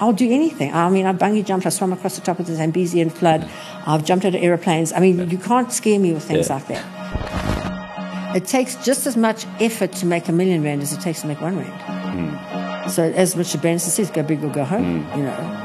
I'll do anything. I mean, I've bungee jumped, I swam across the top of the Zambezi flood, I've jumped out of aeroplanes. I mean, you can't scare me with things yeah. like that. It takes just as much effort to make a million rand as it takes to make one rand. Mm. So, as Richard Branson says, go big or go home, mm. you know.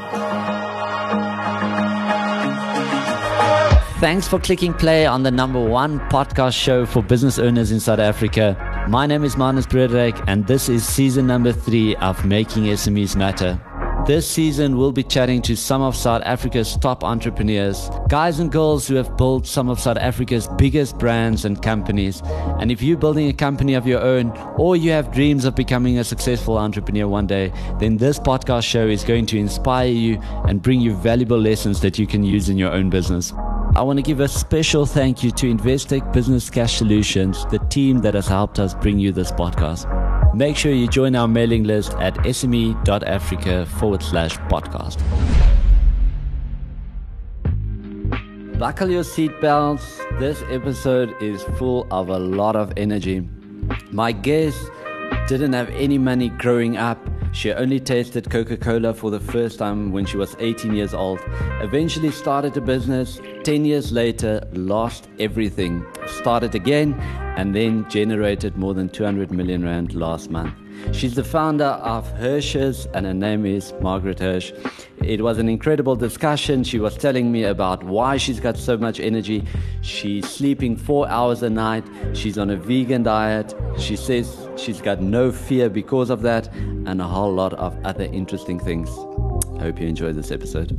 Thanks for clicking play on the number one podcast show for business owners in South Africa. My name is Marnus Broodryk, and this is season number three of Making SMEs Matter. This season, we'll be chatting to some of South Africa's top entrepreneurs, guys and girls who have built some of South Africa's biggest brands and companies. And if you're building a company of your own, or you have dreams of becoming a successful entrepreneur one day, then this podcast show is going to inspire you and bring you valuable lessons that you can use in your own business. I want to give a special thank you to Investec Business Cash Solutions, the team that has helped us bring you this podcast. Make sure you join our mailing list at sme.africa forward slash podcast. Buckle your seatbelts. This episode is full of a lot of energy. My guest didn't have any money growing up she only tasted Coca Cola for the first time when she was 18 years old. Eventually started a business. 10 years later, lost everything. Started again and then generated more than 200 million rand last month. She's the founder of Hirsch's, and her name is Margaret Hirsch. It was an incredible discussion. She was telling me about why she's got so much energy. She's sleeping four hours a night. She's on a vegan diet. She says she's got no fear because of that, and a whole lot of other interesting things. I hope you enjoy this episode.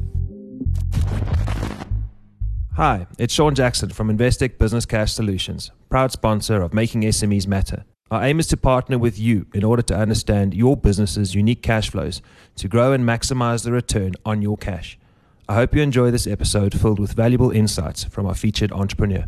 Hi, it's Sean Jackson from Investec Business Cash Solutions, proud sponsor of Making SMEs Matter. Our aim is to partner with you in order to understand your business's unique cash flows to grow and maximize the return on your cash. I hope you enjoy this episode filled with valuable insights from our featured entrepreneur.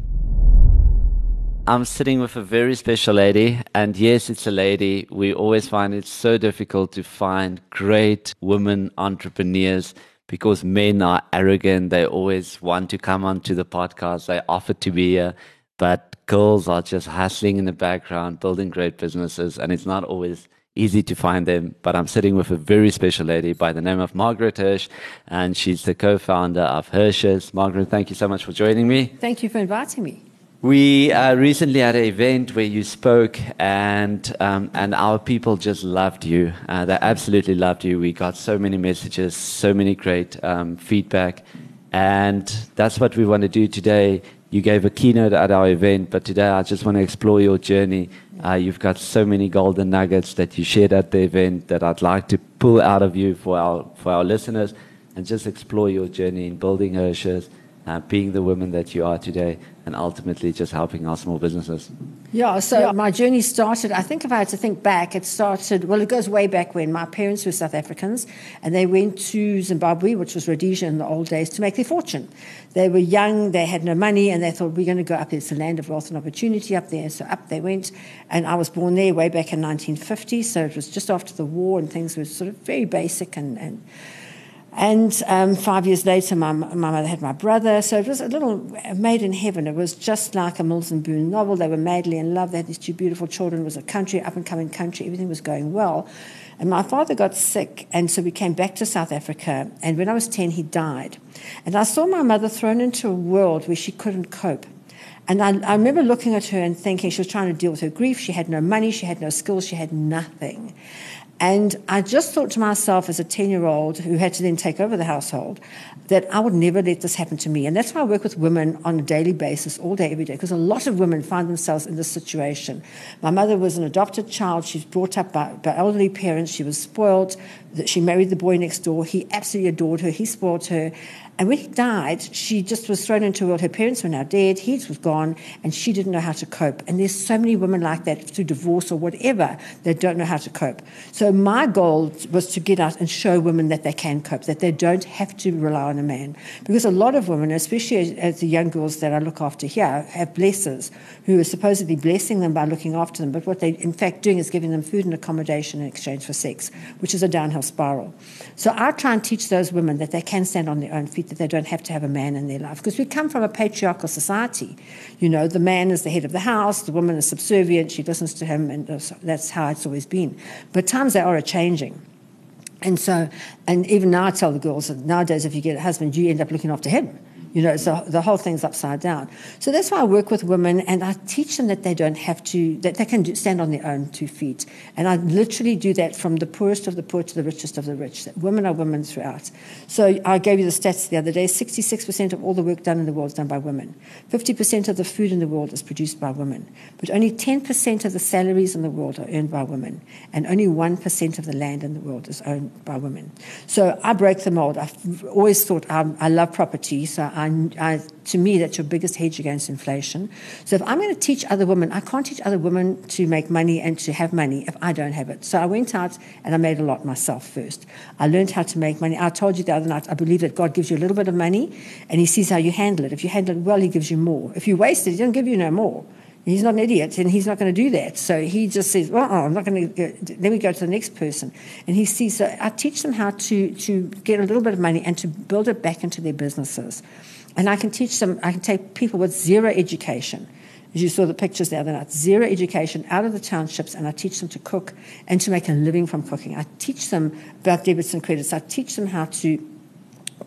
I'm sitting with a very special lady, and yes, it's a lady. We always find it so difficult to find great women entrepreneurs because men are arrogant. They always want to come onto the podcast, they offer to be here but girls are just hustling in the background, building great businesses, and it's not always easy to find them. But I'm sitting with a very special lady by the name of Margaret Hirsch, and she's the co founder of Hirsch's. Margaret, thank you so much for joining me. Thank you for inviting me. We uh, recently had an event where you spoke, and um, and our people just loved you. Uh, they absolutely loved you. We got so many messages, so many great um, feedback, and that's what we want to do today you gave a keynote at our event, but today I just want to explore your journey. Uh, you've got so many golden nuggets that you shared at the event that I'd like to pull out of you for our, for our listeners and just explore your journey in building Hirsch's, uh, being the woman that you are today, and ultimately just helping our small businesses. Yeah, so yeah. my journey started, I think if I had to think back, it started, well, it goes way back when my parents were South Africans and they went to Zimbabwe, which was Rhodesia in the old days, to make their fortune. They were young, they had no money, and they thought, we're going to go up there. It's a land of wealth and opportunity up there. So up they went. And I was born there way back in 1950, so it was just after the war and things were sort of very basic and, and and um, five years later, my, my mother had my brother. So it was a little made in heaven. It was just like a Mills and Boon novel. They were madly in love. They had these two beautiful children. It was a country, up and coming country. Everything was going well. And my father got sick, and so we came back to South Africa. And when I was 10, he died. And I saw my mother thrown into a world where she couldn't cope. And I, I, remember looking at her and thinking she was trying to deal with her grief. She had no money, she had no skills, she had nothing. And I just thought to myself, as a 10 year old who had to then take over the household, that I would never let this happen to me. And that's why I work with women on a daily basis, all day, every day, because a lot of women find themselves in this situation. My mother was an adopted child. She was brought up by, by elderly parents. She was spoiled. She married the boy next door. He absolutely adored her. He spoiled her. And when he died, she just was thrown into a world. Her parents were now dead, his was gone, and she didn't know how to cope. And there's so many women like that through divorce or whatever that don't know how to cope. So my goal was to get out and show women that they can cope, that they don't have to rely on a man. Because a lot of women, especially as the young girls that I look after here, have blessers who are supposedly blessing them by looking after them, but what they in fact doing is giving them food and accommodation in exchange for sex, which is a downhill spiral. So I try and teach those women that they can stand on their own feet that they don't have to have a man in their life. Because we come from a patriarchal society. You know, the man is the head of the house, the woman is subservient, she listens to him, and that's how it's always been. But times they are changing. And so, and even now I tell the girls that nowadays, if you get a husband, you end up looking after him. You know, so the whole thing's upside down. So that's why I work with women and I teach them that they don't have to, that they can stand on their own two feet. And I literally do that from the poorest of the poor to the richest of the rich. Women are women throughout. So I gave you the stats the other day 66% of all the work done in the world is done by women, 50% of the food in the world is produced by women, but only 10% of the salaries in the world are earned by women, and only 1% of the land in the world is owned by women. So I break the mold. I've always thought um, I love property, so I I, to me, that's your biggest hedge against inflation. So if I'm going to teach other women, I can't teach other women to make money and to have money if I don't have it. So I went out and I made a lot myself first. I learned how to make money. I told you the other night, I believe that God gives you a little bit of money and He sees how you handle it. If you handle it well, He gives you more. If you waste it, He doesn't give you no more. He's not an idiot, and he's not going to do that. So he just says, "Well, I'm not going to." Let me go to the next person, and he sees. So I teach them how to to get a little bit of money and to build it back into their businesses. And I can teach them, I can take people with zero education, as you saw the pictures the other night, zero education out of the townships, and I teach them to cook and to make a living from cooking. I teach them about debits and credits. I teach them how to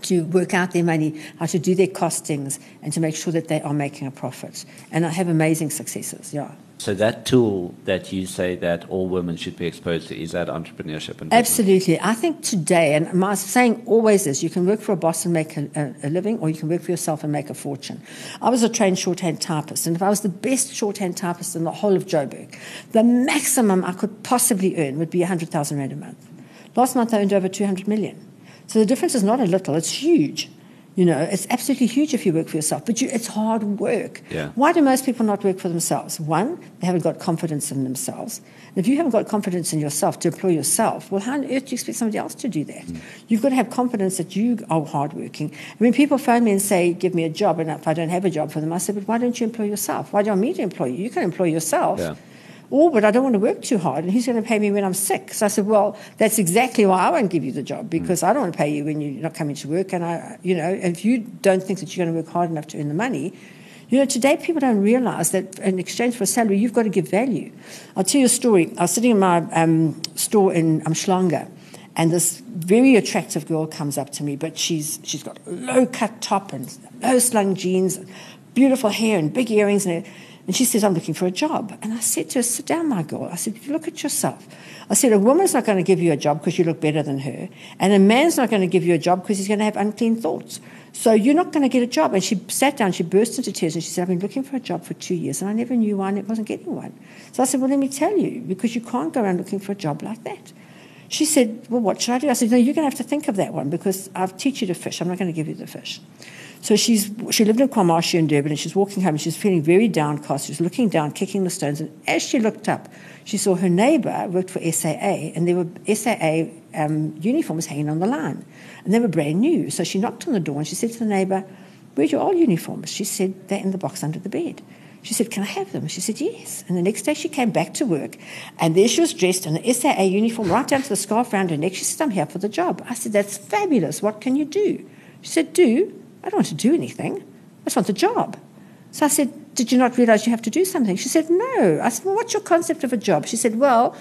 to work out their money, how to do their costings, and to make sure that they are making a profit. And I have amazing successes, yeah. So that tool that you say that all women should be exposed to is that entrepreneurship and absolutely. I think today, and my saying always is, you can work for a boss and make a, a, a, living, or you can work for yourself and make a fortune. I was a trained shorthand typist, and if I was the best shorthand typist in the whole of Joburg, the maximum I could possibly earn would be hundred thousand rand a month. Last month I earned over two hundred million. So the difference is not a little; it's huge. You know, it's absolutely huge if you work for yourself, but you, it's hard work. Yeah. Why do most people not work for themselves? One, they haven't got confidence in themselves. And if you haven't got confidence in yourself to employ yourself, well, how on earth do you expect somebody else to do that? Mm. You've got to have confidence that you are hardworking. I mean, people phone me and say, give me a job, and if I don't have a job for them, I say, but why don't you employ yourself? Why do you want me to employ you? You can employ yourself. Yeah oh, but I don't want to work too hard, and who's going to pay me when I'm sick? So I said, well, that's exactly why I won't give you the job mm. because. I don't want to pay you when you're not coming to work, and I, you know, if you don't think that you're going to work hard enough to earn the money. You know, today people don't realize that in exchange for a salary, you've got to give value. I'll tell you a story. I was sitting in my um, store in Umhlanga, and this very attractive girl comes up to me, but she's she's got a low cut top and low slung jeans, beautiful hair and big earrings, and and she says, I'm looking for a job. And I said to her, Sit down, my girl. I said, Look at yourself. I said, A woman's not going to give you a job because you look better than her. And a man's not going to give you a job because he's going to have unclean thoughts. So you're not going to get a job. And she sat down, she burst into tears, and she said, I've been looking for a job for two years, and I never knew why I wasn't getting one. So I said, Well, let me tell you, because you can't go around looking for a job like that. She said, Well, what should I do? I said, No, you're going to have to think of that one because I've teach you to fish. I'm not going to give you the fish. So she's, she lived in KwaMashu in Durban, and she's walking home, and she's feeling very downcast. She's looking down, kicking the stones, and as she looked up, she saw her neighbour worked for SAA, and there were SAA um, uniforms hanging on the line, and they were brand new. So she knocked on the door, and she said to the neighbour, where's your old uniforms? She said, they're in the box under the bed. She said, Can I have them? She said, Yes. And the next day she came back to work, and there she was dressed in the SAA uniform, right down to the scarf around her neck. She said, I'm here for the job. I said, That's fabulous. What can you do? She said, Do? I don't want to do anything. I just want a job. So I said, Did you not realize you have to do something? She said, No. I said, Well, what's your concept of a job? She said, Well,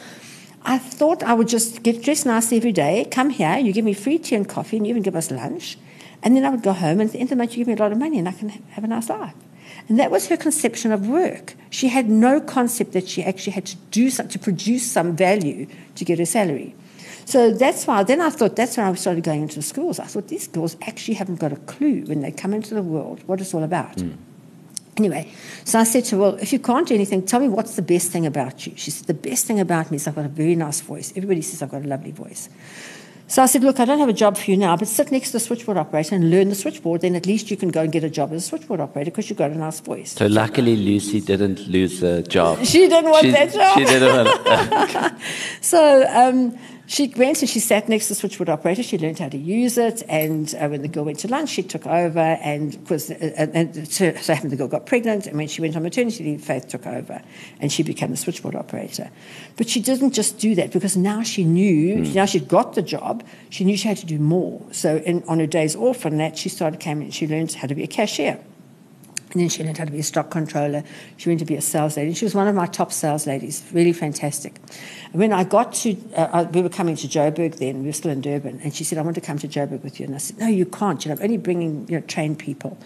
I thought I would just get dressed nice every day, come here, you give me free tea and coffee, and you even give us lunch. And then I would go home, and at the end of the month, you give me a lot of money, and I can have a nice life. And that was her conception of work. She had no concept that she actually had to do something, to produce some value to get her salary. So that's why, then I thought, that's when I started going into the schools. I thought, these girls actually haven't got a clue when they come into the world what it's all about. Mm. Anyway, so I said to her, Well, if you can't do anything, tell me what's the best thing about you. She said, The best thing about me is I've got a very nice voice. Everybody says I've got a lovely voice. So I said, Look, I don't have a job for you now, but sit next to the switchboard operator and learn the switchboard. Then at least you can go and get a job as a switchboard operator because you've got a nice voice. So luckily, Lucy didn't lose the job. She didn't want she, that job. She didn't want it. so, um, she went and she sat next to the switchboard operator. She learned how to use it. And uh, when the girl went to lunch, she took over. And because uh, and so, so happened the girl got pregnant. And when she went on maternity leave, Faith took over, and she became the switchboard operator. But she didn't just do that because now she knew. Mm. Now she'd got the job. She knew she had to do more. So in, on her days off and that, she started coming. And she learned how to be a cashier. And then she learned how to be a stock controller. She went to be a sales lady. She was one of my top sales ladies, really fantastic. And when I got to, uh, we were coming to Joburg then, we were still in Durban, and she said, I want to come to Joburg with you. And I said, No, you can't. You know, I'm only bringing you know, trained people.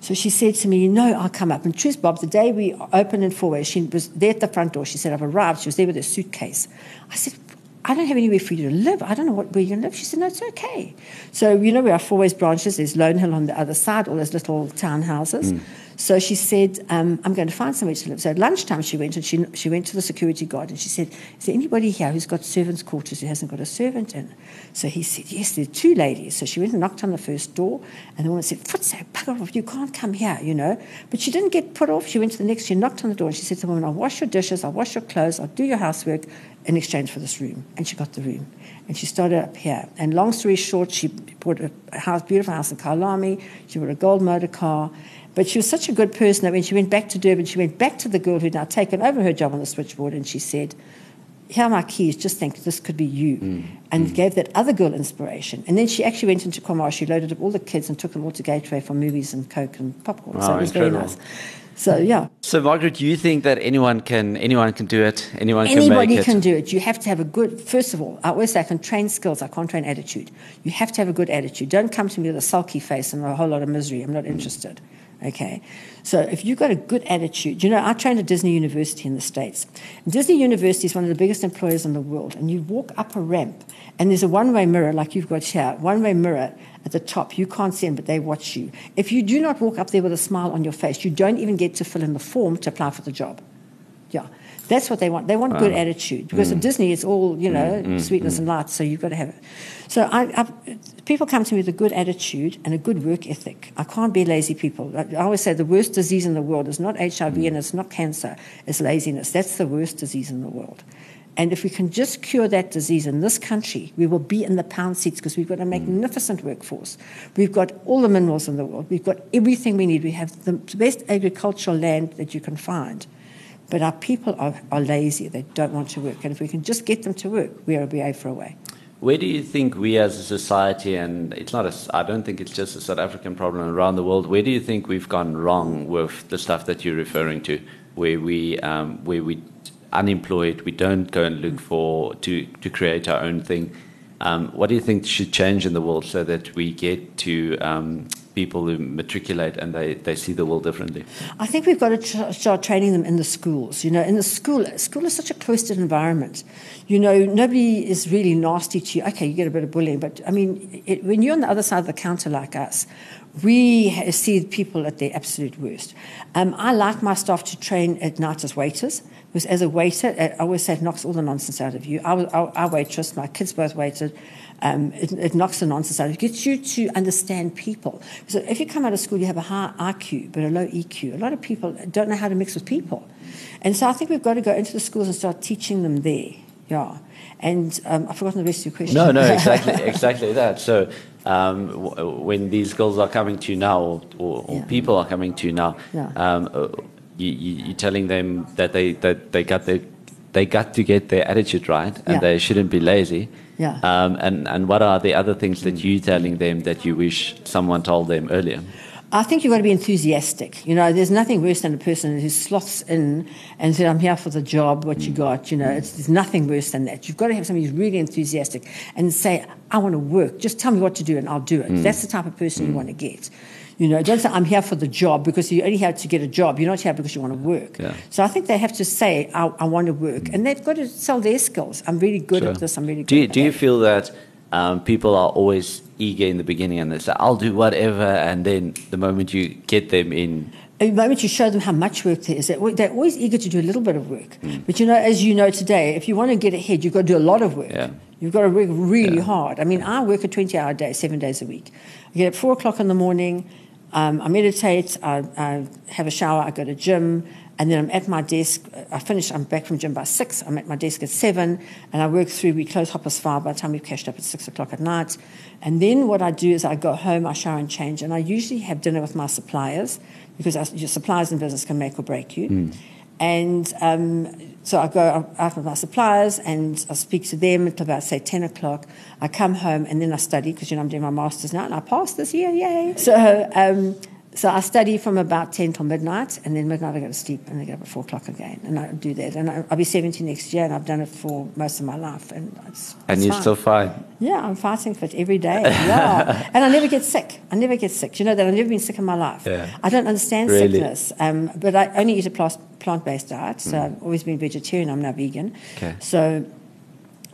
So she said to me, No, I'll come up. And truth, Bob, the day we opened in four Fourways, she was there at the front door. She said, I've arrived. She was there with her suitcase. I said, I don't have anywhere for you to live. I don't know what, where you're going to live. She said, No, it's okay. So, you know, we are Fourways branches. There's Lone Hill on the other side, all those little townhouses. Mm. So she said, um, I'm going to find somewhere to live. So at lunchtime she went and she, she went to the security guard and she said, Is there anybody here who's got servants' quarters who hasn't got a servant in? So he said, Yes, there are two ladies. So she went and knocked on the first door and the woman said, Footsack, bugger off, you can't come here, you know. But she didn't get put off. She went to the next, she knocked on the door and she said to the woman, I'll wash your dishes, I'll wash your clothes, I'll do your housework in exchange for this room. And she got the room. And she started up here. And long story short, she bought a house, beautiful house in Kyalami. She bought a gold motor car. But she was such a good person that when she went back to Durban, she went back to the girl who'd now taken over her job on the switchboard and she said, Here are my keys, just think this could be you. Mm. And mm. gave that other girl inspiration. And then she actually went into KwaMashu, she loaded up all the kids and took them all to Gateway for movies and Coke and popcorn. so it was incredible. very nice. So yeah. So Margaret, do you think that anyone can anyone can do it? Anyone Anybody can make it? can do it. You have to have a good. First of all, I always say I can train skills. I can't train attitude. You have to have a good attitude. Don't come to me with a sulky face and a whole lot of misery. I'm not mm. Okay. So if you've got a good attitude, you know, I trained at Disney University in the States. Disney University is one of the biggest employers in the world. And you walk up a ramp, and there's a one way mirror, like you've got here, one way mirror at the top. You can't see them, but they watch you. If you do not walk up there with a smile on your face, you don't even get to fill in the form to apply for the job. That's what they want. They want wow. good attitude because mm. at Disney it's all you know mm, mm, sweetness mm. and light. So you've got to have it. So I, I, people come to me with a good attitude and a good work ethic. I can't be lazy people. I always say the worst disease in the world is not HIV mm. and it's not cancer. It's laziness. That's the worst disease in the world. And if we can just cure that disease in this country, we will be in the pound seats because we've got a mm. magnificent workforce. We've got all the minerals in the world. We've got everything we need. We have the best agricultural land that you can find. But our people are, are lazy. They don't want to work. And if we can just get them to work, we are a for away. Where do you think we as a society, and it's not a, I don't think it's just a South African problem around the world, where do you think we've gone wrong with the stuff that you're referring to, where we, um, where we unemployed, we don't go and look for, to, to create our own thing? Um, what do you think should change in the world so that we get to um, people who matriculate and they, they see the world differently? I think we've got to start training them in the schools. You know, in the school, school is such a cloistered environment. You know, nobody is really nasty to you. Okay, you get a bit of bullying, but I mean, it, when you're on the other side of the counter like us, we see people at their absolute worst. Um, I like my staff to train at night as waiters because as a waiter, I always say it knocks all the nonsense out of you. I, I, I waitress, my kids both waited. Um, it, it, knocks the nonsense out. It gets you to understand people. So if you come out of school, you have a high IQ but a low EQ. A lot of people don't know how to mix with people, and so I think we've got to go into the schools and start teaching them there. Yeah, and um, I've forgotten the rest of your question. No, no, exactly, exactly that. So. Um, w- when these girls are coming to you now, or, or, or yeah. people are coming to you now, yeah. Um, uh, you, you, are telling them that they that they got their they got to get their attitude right and yeah. they shouldn't be lazy. Yeah. Um, and, and what are the other things that you're telling them that you wish someone told them earlier? I think you've got to be enthusiastic. You know, there's nothing worse than a person who sloths in and says, I'm here for the job, what you got. You know, it's, there's nothing worse than that. You've got to have somebody who's really enthusiastic and say, I want to work. Just tell me what to do and I'll do it. Mm. That's the type of person mm. you want to get. You know, don't say, I'm here for the job because you only have to get a job. You're not here because you want to work. Yeah. So I think they have to say, I, I want to work. And they've got to sell their skills. I'm really good sure. at this. I'm really good do you, Do you feel that um, people are always eager in the beginning and they say, I'll do whatever. And then the moment you get them in, the moment you show them how much work there is, they're always eager to do a little bit of work. Mm. But you know, as you know today, if you want to get ahead, you've got to do a lot of work. Yeah. You've got to work really yeah. hard. I mean, I work a 20 hour day, seven days a week. I get up four o'clock in the morning, um, I meditate, I, I, have a shower, I go to gym, and then I'm at my desk. I finish, I'm back from gym by six. I'm at my desk at seven, and I work through. We close Hoppers five by the time we've cashed up at six o'clock at night. And then what I do is I go home, I shower and change, and I usually have dinner with my suppliers because your suppliers in business can make or break you. Mm. And um, so I go out with my suppliers and I speak to them until about, say, 10 o'clock. I come home and then I study because, you know, I'm doing my master's now and I passed this year, yay. So, um, So I study from about 10 till midnight, and then midnight I go to sleep, and I get up at 4 o'clock again. And I do that. And I, will be 70 next year, and I've done it for most of my life. And, it's, and it's you're fine. still fine? Yeah, I'm fighting for it every day. Yeah. and I never get sick. I never get sick. You know that? I've never been sick in my life. Yeah. I don't understand Really? sickness. Um, but I only eat a plant based diet. So I've always been vegetarian. I'm now vegan. Mm. Okay. So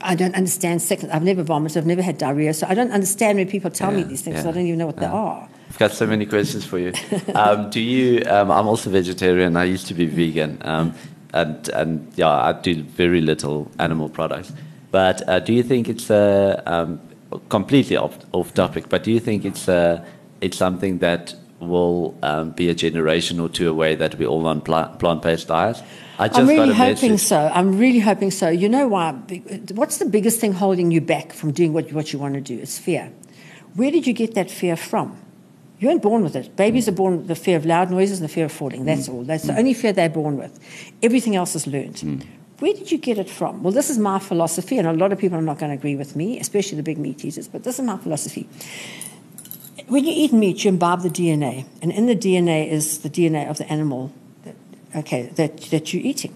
I don't understand sickness. I've never vomited. I've never had diarrhea. So I don't understand when people tell me these things. yeah, I don't even know what they are. I've got so many questions for you. Um, do you? Um, I'm also vegetarian. I used to be vegan, um, and and yeah, I do very little animal products. But uh, do you think it's uh, um, completely off, off topic? But do you think it's uh, it's something that will um, be a generation or two away that we all on plant plant-based diets? I just I'm really hoping message. so. I'm really hoping so. You know why? What's the biggest thing holding you back from doing what, what you want to do? It's fear. Where did you get that fear from? You weren't born with it. Babies are born with the fear of loud noises and the fear of falling. That's all. That's the only fear they're born with. Everything else is learned. Where did you get it from? Well, this is my philosophy, and a lot of people are not going to agree with me, especially the big meat eaters, but this is my philosophy. When you eat meat, you imbibe the DNA, and in the DNA is the DNA of the animal that, okay, that, that you're eating.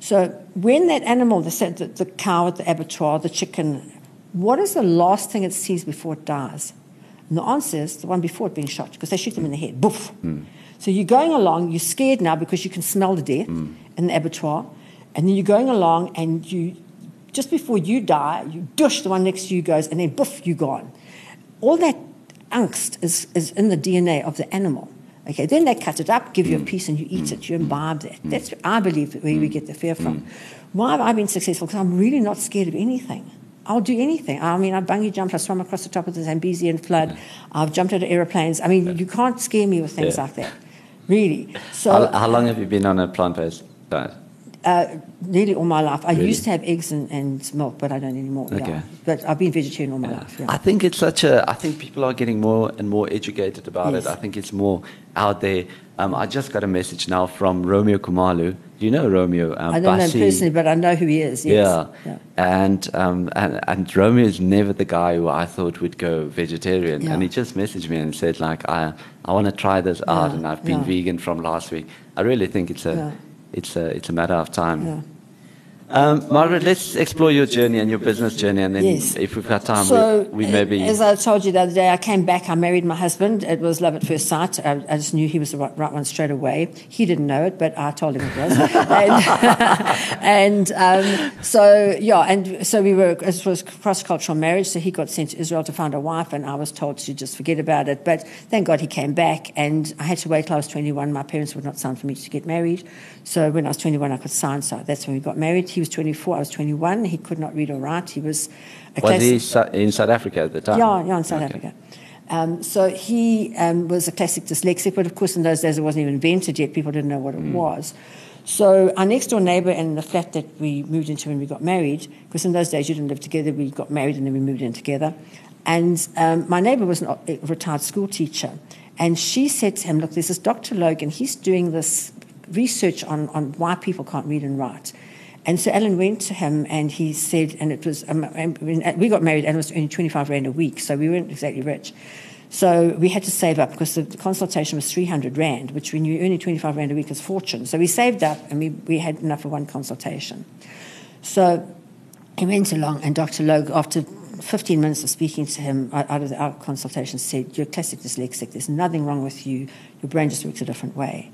So when that animal, the, the, the cow at the abattoir, the chicken, what is the last thing it sees before it dies? And the answer is the one before it being shot, because they shoot them in the head. Boof. Hmm. So you're going along, you're scared now because you can smell the death hmm. in the abattoir, and then you're going along and you, just before you die, you dush, the one next to you goes, and then boof, you're gone. All that angst is, is in the DNA of the animal. Okay, then they cut it up, give you a mm. piece, and you eat it. You mm. imbibe that. Mm. That's, I believe, where we get the fear from. Why have I been successful? Because I'm really not scared of anything. I'll do anything. I mean, I've bungee jumped, I swam across the top of the Zambezi and flood, I've jumped out of aeroplanes. I mean, you can't scare me with things Yeah. like that, really. So, How, how long have you been on a plant-based diet? Uh, nearly all my life. I Really? used to have eggs and, and milk, but I don't anymore. Okay. Yeah. But I've been vegetarian all my life. Yeah. I think it's such a. I think people are getting more and more educated about Yes. it. I think it's more out there. Um, I just got a message now from Romeo Kumalo. Do you know Romeo? Um, I don't know him Basi? personally, but I know who he is. Yes. Yeah. yeah. And, um, and and Romeo is never the guy who I thought would go vegetarian. Yeah. And he just messaged me and said like I I want to try this out, Yeah, and I've been yeah. vegan from last week. I really think it's a Yeah. It's a it's a matter of time. Yeah. Um, Margaret, let's explore your journey and your business journey, and then Yes. if we've got time, So, we, we maybe. as I told you the other day, I came back. I married my husband. It was love at first sight. I, I just knew he was the right, right one straight away. He didn't know it, but I told him it was. and and um, so yeah, and so we were. It was cross cultural marriage. So he got sent to Israel to find a wife, and I was told to just forget about it. But thank God he came back, and I had to wait till I was 21. My parents would not sign for me to get married. So when I was 21, I could sign. So that's when we got married. He was 24. I was 21. He could not read or write. He was. A was he classic- Su- in South Africa at the time? yeah, yeah, in South Okay. Africa. Um, so he um, was a classic dyslexic, but of course in those days it wasn't even invented yet. People didn't know what it Mm. was. So our next door neighbour in the flat that we moved into when we got married, because in those days you didn't live together, we got married and then we moved in together. And um, my neighbour was an- a retired school teacher, and she said to him, "Look, there's this Dr. Logan. He's doing this research on, on why people can't read and write." And so Alan went to him and he said, and it was, um, and we got married, Alan was earning 25 Rand a week, so we weren't exactly rich. So we had to save up because the consultation was 300 Rand, which when you're earning 25 Rand a week is fortune. So we saved up and we, we had enough for one consultation. So he went along, and Dr. Logue, after 15 minutes of speaking to him out out of the, our consultation, said, You're classic dyslexic. There's nothing wrong with you. Your brain just works a different way.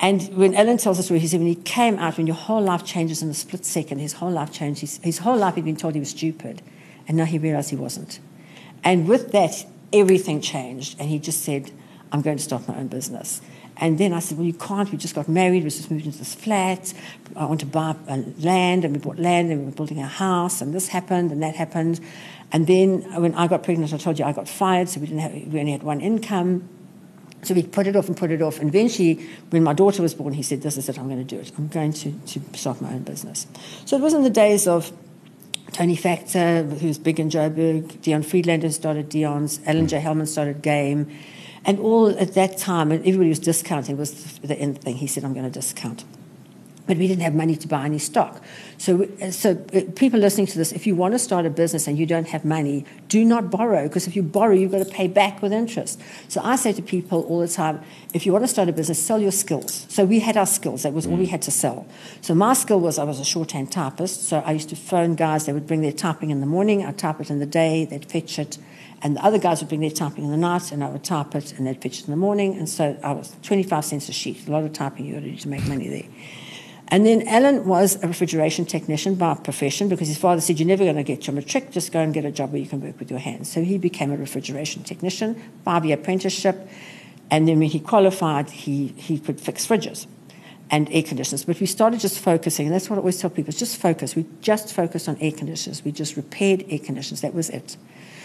And when Alan tells us story, he said, When he came out, when your whole life changes in a split second, his whole life changed. His, his whole life he'd been told he was stupid, and now he realized he wasn't. And with that, everything changed, and he just said, I'm going to start my own business. And then I said, Well, you can't. We just got married. We just moved into this flat. I want to buy land. And we bought land and we were building a house. And this happened and that happened. And then when I got pregnant, I told you I got fired. So we, didn't have, we only had one income. So we put it off and put it off. And eventually, when my daughter was born, he said, This is it. I'm going to do it. I'm going to, to start my own business. So it was in the days of Tony Factor, who's big in Joburg, Dion Friedlander started Dion's, Alan J. Hellman started Game. And all at that time, everybody was discounting, was the end thing. He said, I'm going to discount. But we didn't have money to buy any stock. So, so uh, people listening to this, if you want to start a business and you don't have money, do not borrow because if you borrow, you've got to pay back with interest. So I say to people all the time, if you want to start a business, sell your skills. So we had our skills. That was all we had to sell. So my skill was I was a shorthand typist. So I used to phone guys. They would bring their typing in the morning. I'd type it in the day. They'd fetch it. And the other guys would bring their typing in the night, and I would type it, and they'd fetch it in the morning. And so I was 25 cents a sheet. A lot of typing you do to make money there. And then Alan was a refrigeration technician by profession because his father said, You're never going to get your matric, just go and get a job where you can work with your hands. So he became a refrigeration technician, five year apprenticeship. And then when he qualified, he, he could fix fridges and air conditioners. But we started just focusing, and that's what I always tell people just focus. We just focused on air conditioners. We just repaired air conditioners. That was it.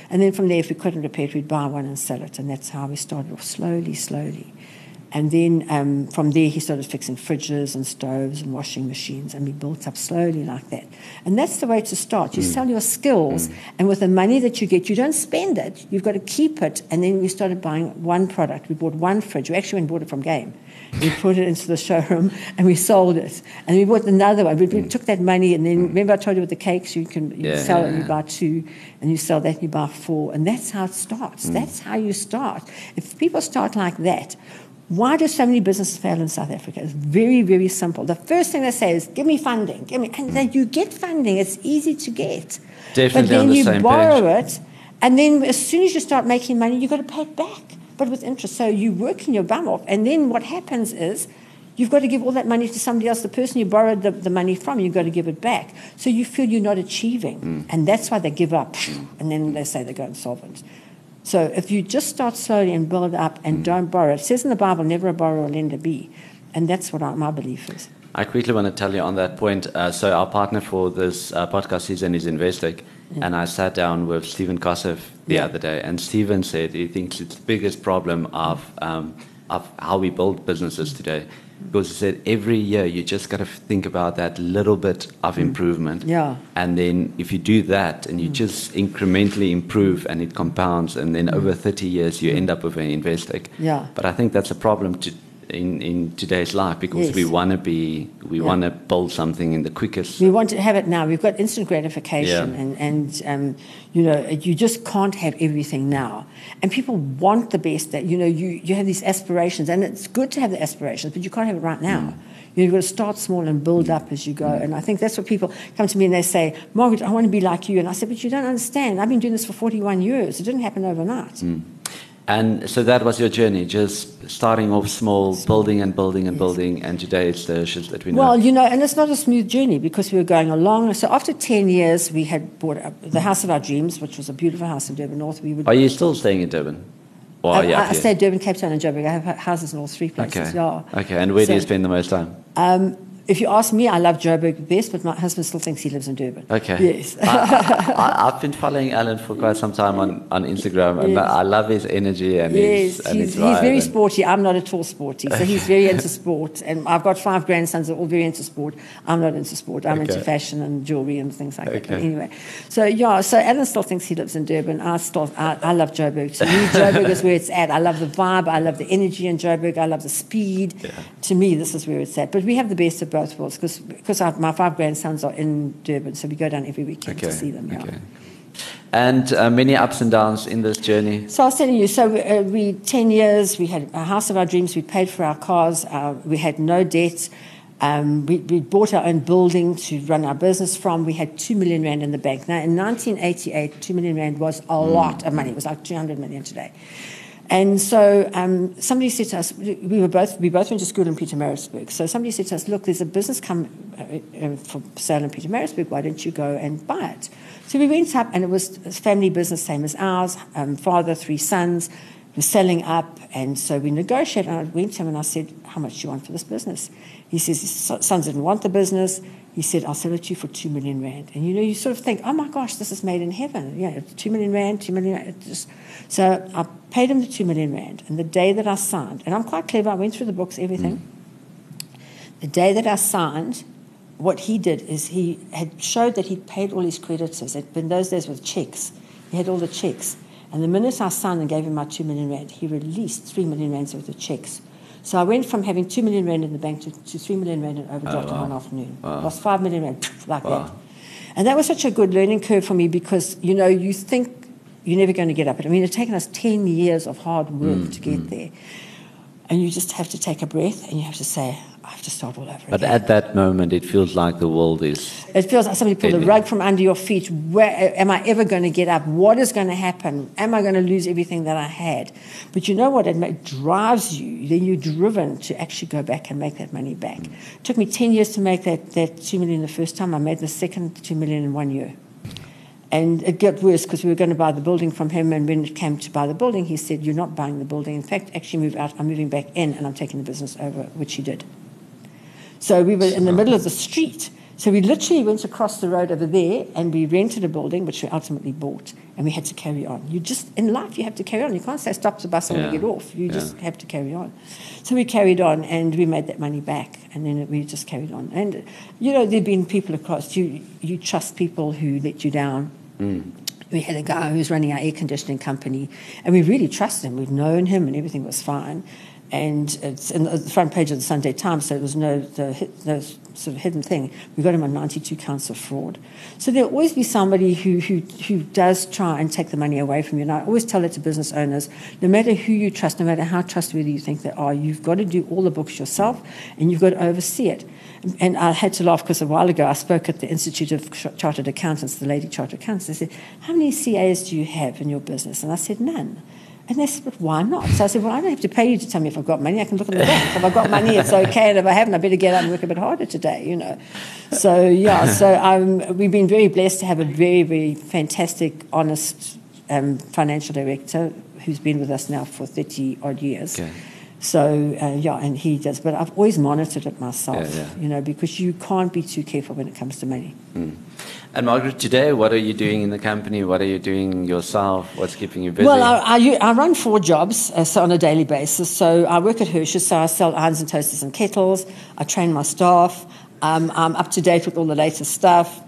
And then from there, if we couldn't repair it, we'd buy one and sell it. And that's how we started off slowly, slowly. And then um, from there, he started fixing fridges and stoves and washing machines, and we built up slowly like that. And that's the way to start. You mm. sell your skills, mm. and with the money that you get, you don't spend it. You've got to keep it. And then we started buying one product. We bought one fridge. We actually went and bought it from Game. We put it into the showroom and we sold it. And we bought another one. We, mm. took that money, and then remember I told you with the cakes, you can you yeah, sell yeah, it, and you buy two, and you sell that, and you buy four. And that's how it starts. Mm. That's how you start. If people start like that, why do so many businesses fail in South Africa? It's very, very simple. The first thing they say is, give me funding. Give me, and then you get funding. It's easy to get. Definitely but then the you borrow page. it, and then as soon as you start making money, you've got to pay it back, but with interest. So you work in your bum off. And then what happens is, you've got to give all that money to somebody else. The person you borrowed the, the money from, you've got to give it back. So you feel you're not achieving. Mm. And that's why they give up. And then they say they go insolvent. So if you just start slowly and build up and mm. don't borrow, it says in the Bible, never a borrower or lender be. And that's what I, my belief is. I quickly want to tell you on that point. Uh, so our partner for this uh, podcast season is Investec. Yeah. And I sat down with Stephen Koseff the yeah. other day, and Stephen said he thinks it's the biggest problem of, um, of how we build businesses today because he said every year you just got to think about that little bit of mm. improvement. Yeah. And then if you do that and you mm. just incrementally improve and it compounds, and then mm. over 30 years you end up with an Investec. Yeah. But I think that's a problem to in, in today's life because yes. we want to be we yeah. want to build something in the quickest we want to have it now we've got instant gratification yeah. and, and um, you know you just can't have everything now and people want the best that you know you, you have these aspirations and it's good to have the aspirations but you can't have it right now mm. You've got to start small and build up as you go. And I think that's what people come to me and they say, Margaret, I want to be like you. And I said, but you don't understand. I've been doing this for 41 years. It didn't happen overnight. And so that was your journey, just starting off small, building and building and yes. building, and today it's the issues that we know. Well, you know, and it's not a smooth journey because we were going along. So after 10 years, we had bought the house of our dreams, which was a beautiful house in Durban North. We would Are you still staying in Durban? Or I, I, I stay Durban, Cape Town, and Joburg. I have houses in all three places. Okay. Yeah. Okay, and where so, do you spend the most time? Um, if you ask me, I love Joburg best, but my husband still thinks he lives in Durban. Okay. Yes. I, have been following Alan for quite some time on, on Instagram, and yes. I love his energy and yes, his, and he's, his he's very sporty. I'm not at all sporty, so he's very into sport. And I've got five grandsons that are all very into sport. I'm not into sport. I'm okay. into fashion and jewelry and things like okay. that. But anyway, so yeah, so Alan still thinks he lives in Durban. I still, I, I love Joburg. To me, Joburg is where it's at. I love the vibe. I love the energy in Joburg. I love the speed. Yeah. To me, this is where it's at. But we have the best of both worlds because because my five grandsons are in Durban, so we go down every weekend okay. to see them. Yeah. Okay. And uh, many ups and downs in this journey. So I was telling you, so we, uh, we, 10 years, we had a house of our dreams, we paid for our cars, uh, we had no debt. Um, we, we, bought our own building to run our business from. We had 2 million Rand in the bank. Now, in 1988, 2 million Rand was a mm. lot of money. It was like 200 million today. And so um, somebody said to us, we were both we both went to school in Pietermaritzburg. So somebody said to us, look, there's a business come uh, uh, for sale in Pietermaritzburg. Why don't you go and buy it? So we went up, and it was a family business, same as ours. Um, father, three sons, was selling up, and so we negotiated. And I went to him and I said, how much do you want for this business? He says his sons didn't want the business. He said, I'll sell it to you for two million rand. And you know, you sort of think, oh my gosh, this is made in heaven. Yeah, two million rand, two million rand. Just, so I paid him the two million rand. And the day that I signed, and I'm quite clever, I went through the books, everything. Mm. The day that I signed, what he did is he had showed that he'd paid all his creditors. In those days with checks, he had all the checks. And the minute I signed and gave him my two million rand, he released three million rands worth of checks. So I went from having two million rand in the bank to, to three million rand in overdraft Oh, wow. in one afternoon. Wow. Lost five million rand like Wow. that. And that was such a good learning curve for me because, you know, you think you're never going to get up. I mean, it's taken us 10 years of hard work Mm, to get there. And you just have to take a breath and you have to say, I have to start all over But again. at that moment, it feels like the world is. It feels like somebody pulled the rug from under your feet. Where uh, am I ever going to get up? What is going to happen? Am I going to lose everything that I had? But you know what? It drives you. Then you're driven to actually go back and make that money back. It took me 10 years to make that, that 2 million the first time. I made the second 2 million in one year. And it got worse because we were going to buy the building from him. And when it came to buy the building, he said, You're not buying the building. In fact, actually move out. I'm moving back in and I'm taking the business over, which he did. So we were in the middle of the street. So we literally went across the road over there and we rented a building, which we ultimately bought, and we had to carry on. You just, in life, you have to carry on. You can't say stop the bus and Yeah. get off. You Yeah. just have to carry on. So we carried on and we made that money back, and then we just carried on. And, you know, there've been people across, you, you trust people who let you down. Mm. We had a guy who was running our air conditioning company, and we really trusted him. We'd known him, and everything was fine. And it's in the front page of the Sunday Times, so there was no, no sort of hidden thing. We got him on 92 counts of fraud. So there'll always be somebody who, who, who does try and take the money away from you. And I always tell it to business owners no matter who you trust, no matter how trustworthy you think they are, you've got to do all the books yourself, and you've got to oversee it. And I had to laugh because a while ago I spoke at the Institute of Chartered Accountants, the lady chartered accountants. They said, How many CAs do you have in your business? And I said, None. And they said, But why not? So I said, Well, I don't have to pay you to tell me if I've got money. I can look at the bank. If I've got money, it's okay. And if I haven't, I better get out and work a bit harder today, you know. So, yeah, so um, we've been very blessed to have a very, very fantastic, honest um, financial director who's been with us now for 30 odd years. Okay. So uh, yeah, and he does. But I've always monitored it myself, Yeah, yeah. you know, because you can't be too careful when it comes to money. And Margaret, today, what are you doing in the company? What are you doing yourself? What's keeping you busy? Well, I, I, I run four jobs uh, so on a daily basis. So I work at Hirsch's, so I sell irons and toasters and kettles. I train my staff. Um, I'm up to date with all the latest stuff.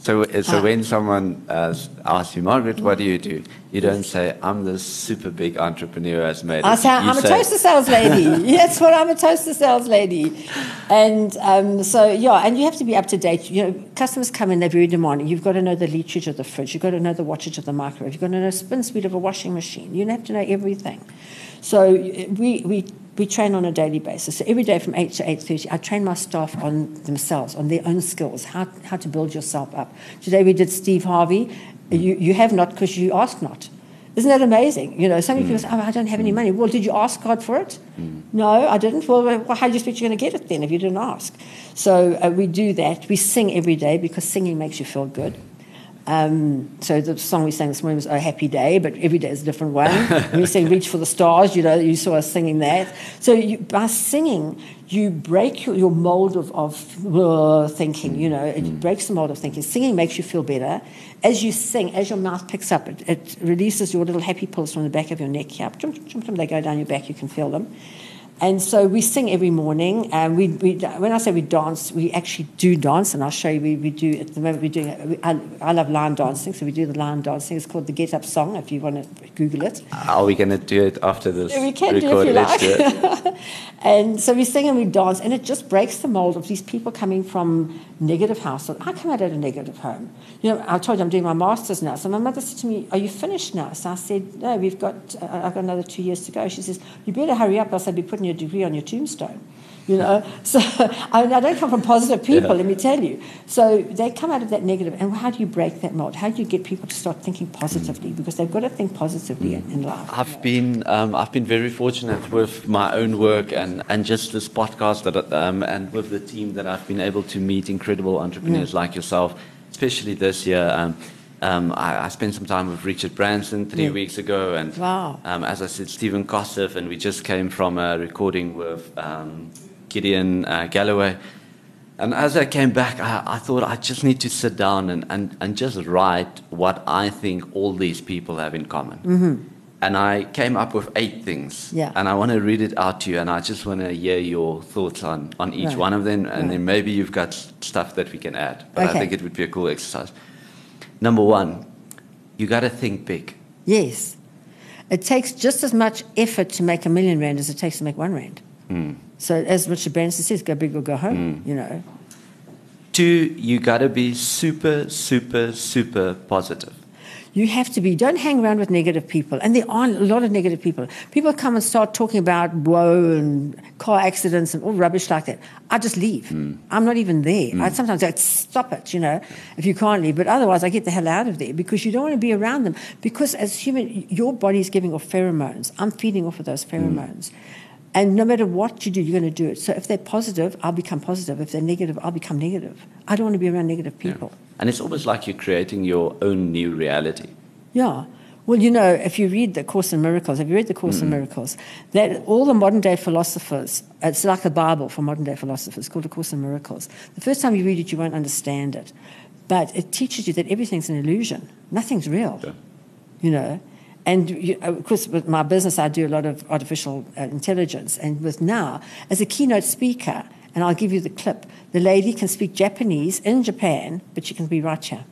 So, so uh, when someone uh, asks you, Margaret, what do you do? You don't say, I'm the super big entrepreneur as made I say, I'm a toaster sales lady. That's what I'm a toaster sales lady. And um, so, yeah, and you have to be up to date. You know, customers come in, they're very demanding. You've got to know the literage of the fridge. You've got to know the wattage of the microwave. You've got to know the spin speed of a washing machine. You have to know everything. So we, we, we train on a daily basis. So every day from 8 to 8.30, I train my staff on themselves, on their own skills, how, how to build yourself up. Today we did Steve Harvey. You, you have not because you ask not. Isn't that amazing? You know, some people mm. say, oh, I don't have any mm. money. Well, did you ask God for it? Mm. No, I didn't. Well, well, how do you expect you're going to get it then if you didn't ask? So uh, we do that. We sing every day because singing makes you feel good. Um, so the song we sang this morning was "Oh Happy Day," but every day is a different one. when we sing "Reach for the Stars," you know, you saw us singing that. So you, by singing, you break your, your mold of, of uh, thinking. You know, it breaks the mold of thinking. Singing makes you feel better. As you sing, as your mouth picks up, it, it releases your little happy pills from the back of your neck here. They go down your back. You can feel them. And so we sing every morning. And we, we, when I say we dance, we actually do dance. And I'll show you, we, we do, at the moment, we're doing, it. I, I love line dancing, so we do the line dancing. It's called the Get Up Song, if you want to Google it. Are we going to do it after this? We can do record? if you Let's like. it. and so we sing and we dance, and it just breaks the mold of these people coming from negative households. I come out of a negative home. You know, I told you I'm doing my master's now. So my mother said to me, Are you finished now? So I said, No, we've got, uh, I've got another two years to go. She says, You better hurry up, else I'll be putting your degree on your tombstone. You know, so I, mean, I don't come from positive people, Yeah. let me tell you. So they come out of that negative, and how do you break that mold? How do you get people to start thinking positively? Because they've got to think positively in, in life. I've been um, I've been very fortunate with my own work and, and just this podcast that um, and with the team that I've been able to meet incredible entrepreneurs like yourself, especially this year. Um, um, I, I spent some time with Richard Branson three Yeah. weeks ago, and Wow. um, as I said, Stephen Koseff, and we just came from a recording with um, Gideon uh, Galloway. And as I came back, I, I thought I just need to sit down and, and, and just write what I think all these people have in common. And I came up with eight things. Yeah. And I want to read it out to you, and I just want to hear your thoughts on, on each Right. one of them, and Right. then maybe you've got stuff that we can add. But I think it would be a cool exercise. Number one, you got to think big. Yes. It takes just as much effort to make a million rand as it takes to make one rand. Hmm. So as Richard Branson says, go big or go home, hmm. you know. Two, you got to be super, super, super positive. You have to be, don't hang around with negative people. And there are a lot of negative people. People come and start talking about woe and car accidents and all rubbish like that. I just leave. Hmm. I'm not even there. I hmm. sometimes I stop it, you know, if you can't leave. But otherwise, I get the hell out of there because you don't want to be around them. Because as human, your body is giving off pheromones. I'm feeding off of those pheromones. Hmm. And no matter what you do, you're going to do it. So if they're positive, I'll become positive. If they're negative, I'll become negative. I don't want to be around negative people. And it's almost like you're creating your own new reality. Yeah. Well, you know, if you read the Course in Miracles, have you read the Course in Miracles? That all the modern day philosophers, it's like the Bible for modern day philosophers, called the Course in Miracles. The first time you read it, you won't understand it, but it teaches you that everything's an illusion. Nothing's real. Yeah. You know, and you, of course, with my business, I do a lot of artificial uh, intelligence, and with now, as a keynote speaker, and I'll give you the clip. The lady can speak Japanese in Japan, but she can be right here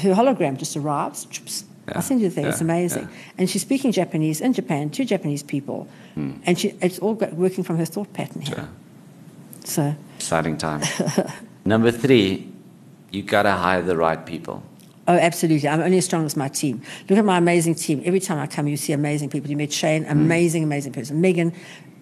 her hologram just arrives. Yeah, I'll send you the thing. it's amazing. yeah. And she's speaking Japanese in Japan to Japanese people, and she, it's all working from her thought pattern here. Yeah. So Exciting time. Number three, you got to hire the right people. Oh, absolutely. I'm only as strong as my team. Look at my amazing team. Every time I come, you see amazing people. You met Shane, mm. amazing, amazing person. Megan,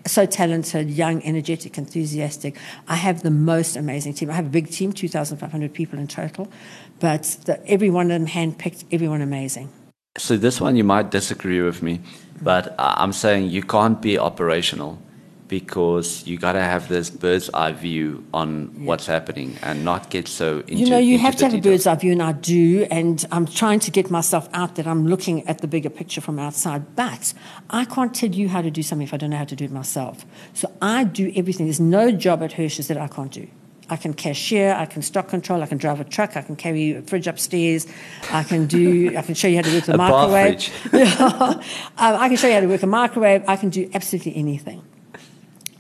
so talented, young, energetic, enthusiastic. I have the most amazing team. I have a big team, 2,500 people in total, but the, every one of them handpicked, everyone amazing. So this one you might disagree with me, mm. but I'm saying you can't be operational because you got to have this bird's eye view on what's happening and not get so into you know, you have to have a bird's eye view, and I do. And I'm trying to get myself out that I'm looking at the bigger picture from outside. But I can't tell you how to do something if I don't know how to do it myself. So I do everything. There's no job at Hirsch's that I can't do. I can cashier, I can stock control, I can drive a truck, I can carry a fridge upstairs, I can do, I can show you how to work the A microwave. um, I can show you how to work a microwave. I can do absolutely anything.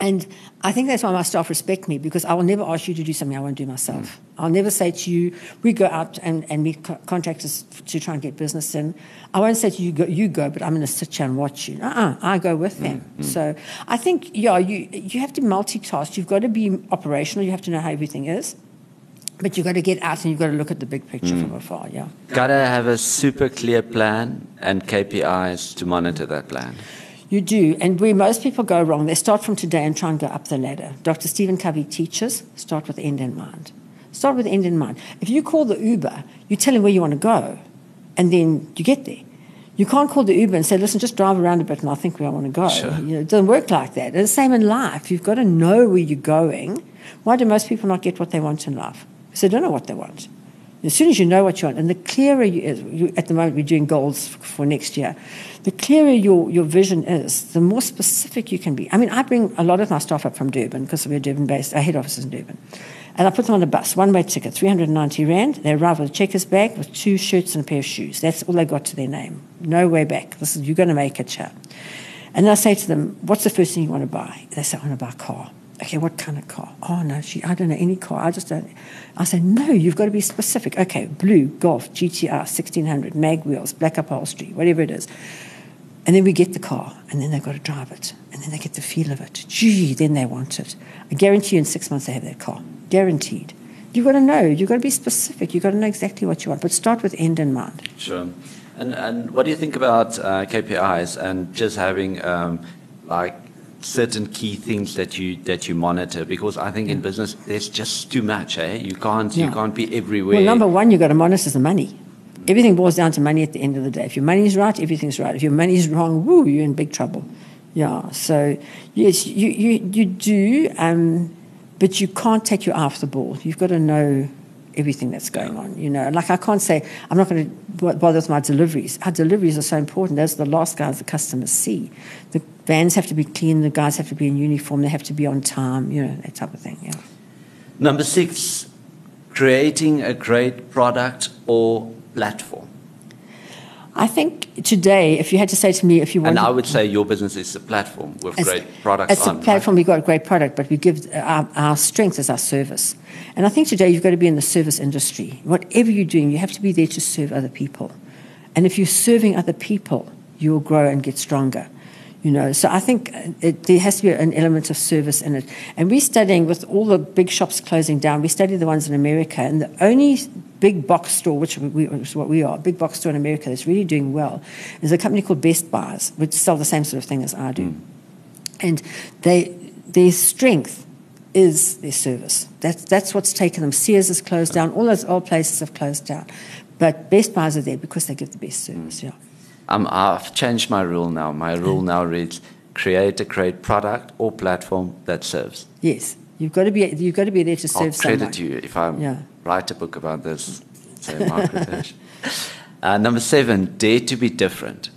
And I think that's why my staff respect me because I will never ask you to do something I won't do myself. I'll never say to you, we go out and, and meet co- contractors to try and get business in. I won't say to you, go, you go, but I'm going to sit here and watch you. Uh-uh, I go with them. Mm, mm. So I think, yeah, you, you have to multitask. You've got to be operational. You have to know how everything is. But you've got to get out and you've got to look at the big picture mm. from afar, yeah. Got to have a super clear plan and KPIs to monitor that plan. You do. And where most people go wrong, they start from today and try and go up the ladder. Dr. Stephen Covey teaches start with end in mind. Start with end in mind. If you call the Uber, you tell him where you want to go, and then you get there. You can't call the Uber and say, listen, just drive around a bit and I'll think where I want to go. Sure. You know, it doesn't work like that. And the same in life. You've got to know where you're going. Why do most people not get what they want in life? Because they don't know what they want. As soon as you know what you want, and the clearer you, is- you at the moment we're doing goals for next year, the clearer your, your vision is, the more specific you can be. I mean, I bring a lot of my staff up from Durban because we're Durban based, our head office is in Durban. And I put them on a bus, one way ticket, 390 Rand. They arrive with a checkers bag with two shirts and a pair of shoes. That's all they got to their name. No way back. This is, you're going to make it, here. And I say to them, What's the first thing you want to buy? They say, I want to buy a car. Okay, what kind of car? Oh, no, she, I don't know any car. I just don't. I say, No, you've got to be specific. Okay, blue, Golf, GTR, 1600, mag wheels, black upholstery, whatever it is. And then we get the car, and then they've got to drive it, and then they get the feel of it. Gee, then they want it. I guarantee you in six months they have that car. Guaranteed. You've got to know. You've got to be specific. You've got to know exactly what you want. But start with end in mind. Sure. And, and what do you think about uh, KPIs and just having um, like certain key things that you that you monitor? Because I think in business there's just too much. Eh? You can't you can't be everywhere. Well, number one, you've got to monitor the money. Everything boils down to money at the end of the day. If your money's right, everything's right. If your money's wrong, woo, you're in big trouble. Yeah. So yes, you you you do, um, but you can't take your eye off the ball. You've got to know everything that's going on. You know, like I can't say I'm not going to bother with my deliveries. Our deliveries are so important. Those are the last guys the customers see. The vans have to be clean. The guys have to be in uniform. They have to be on time. You know that type of thing. Yeah. Number six, creating a great product or platform. I think today, if you had to say to me, if you want, And I would say your business is a platform with great products As a on. right? platform, we've got a great product, but we give our, our strength as our service. And I think today you've got to be in the service industry. Whatever you're doing, you have to be there to serve other people. And if you're serving other people, you'll grow and get stronger. You know, so I think it, there has to be an element of service in it. And we're studying with all the big shops closing down. We study the ones in America, and the only big box store, which, we, which is what we are, big box store in America that's really doing well, is a company called Best Buys, which sell the same sort of thing as I do. Mm. And they, their strength is their service. That's, that's what's taken them. Sears has closed down. All those old places have closed down. But Best Buys are there because they give the best service, yeah. Um, I've changed my rule now. My rule now reads create a great product or platform that serves. Yes. You've got to be, you've got to be there to serve I'll credit someone. you if I yeah. write a book about this, say uh, Number seven, dare to be different.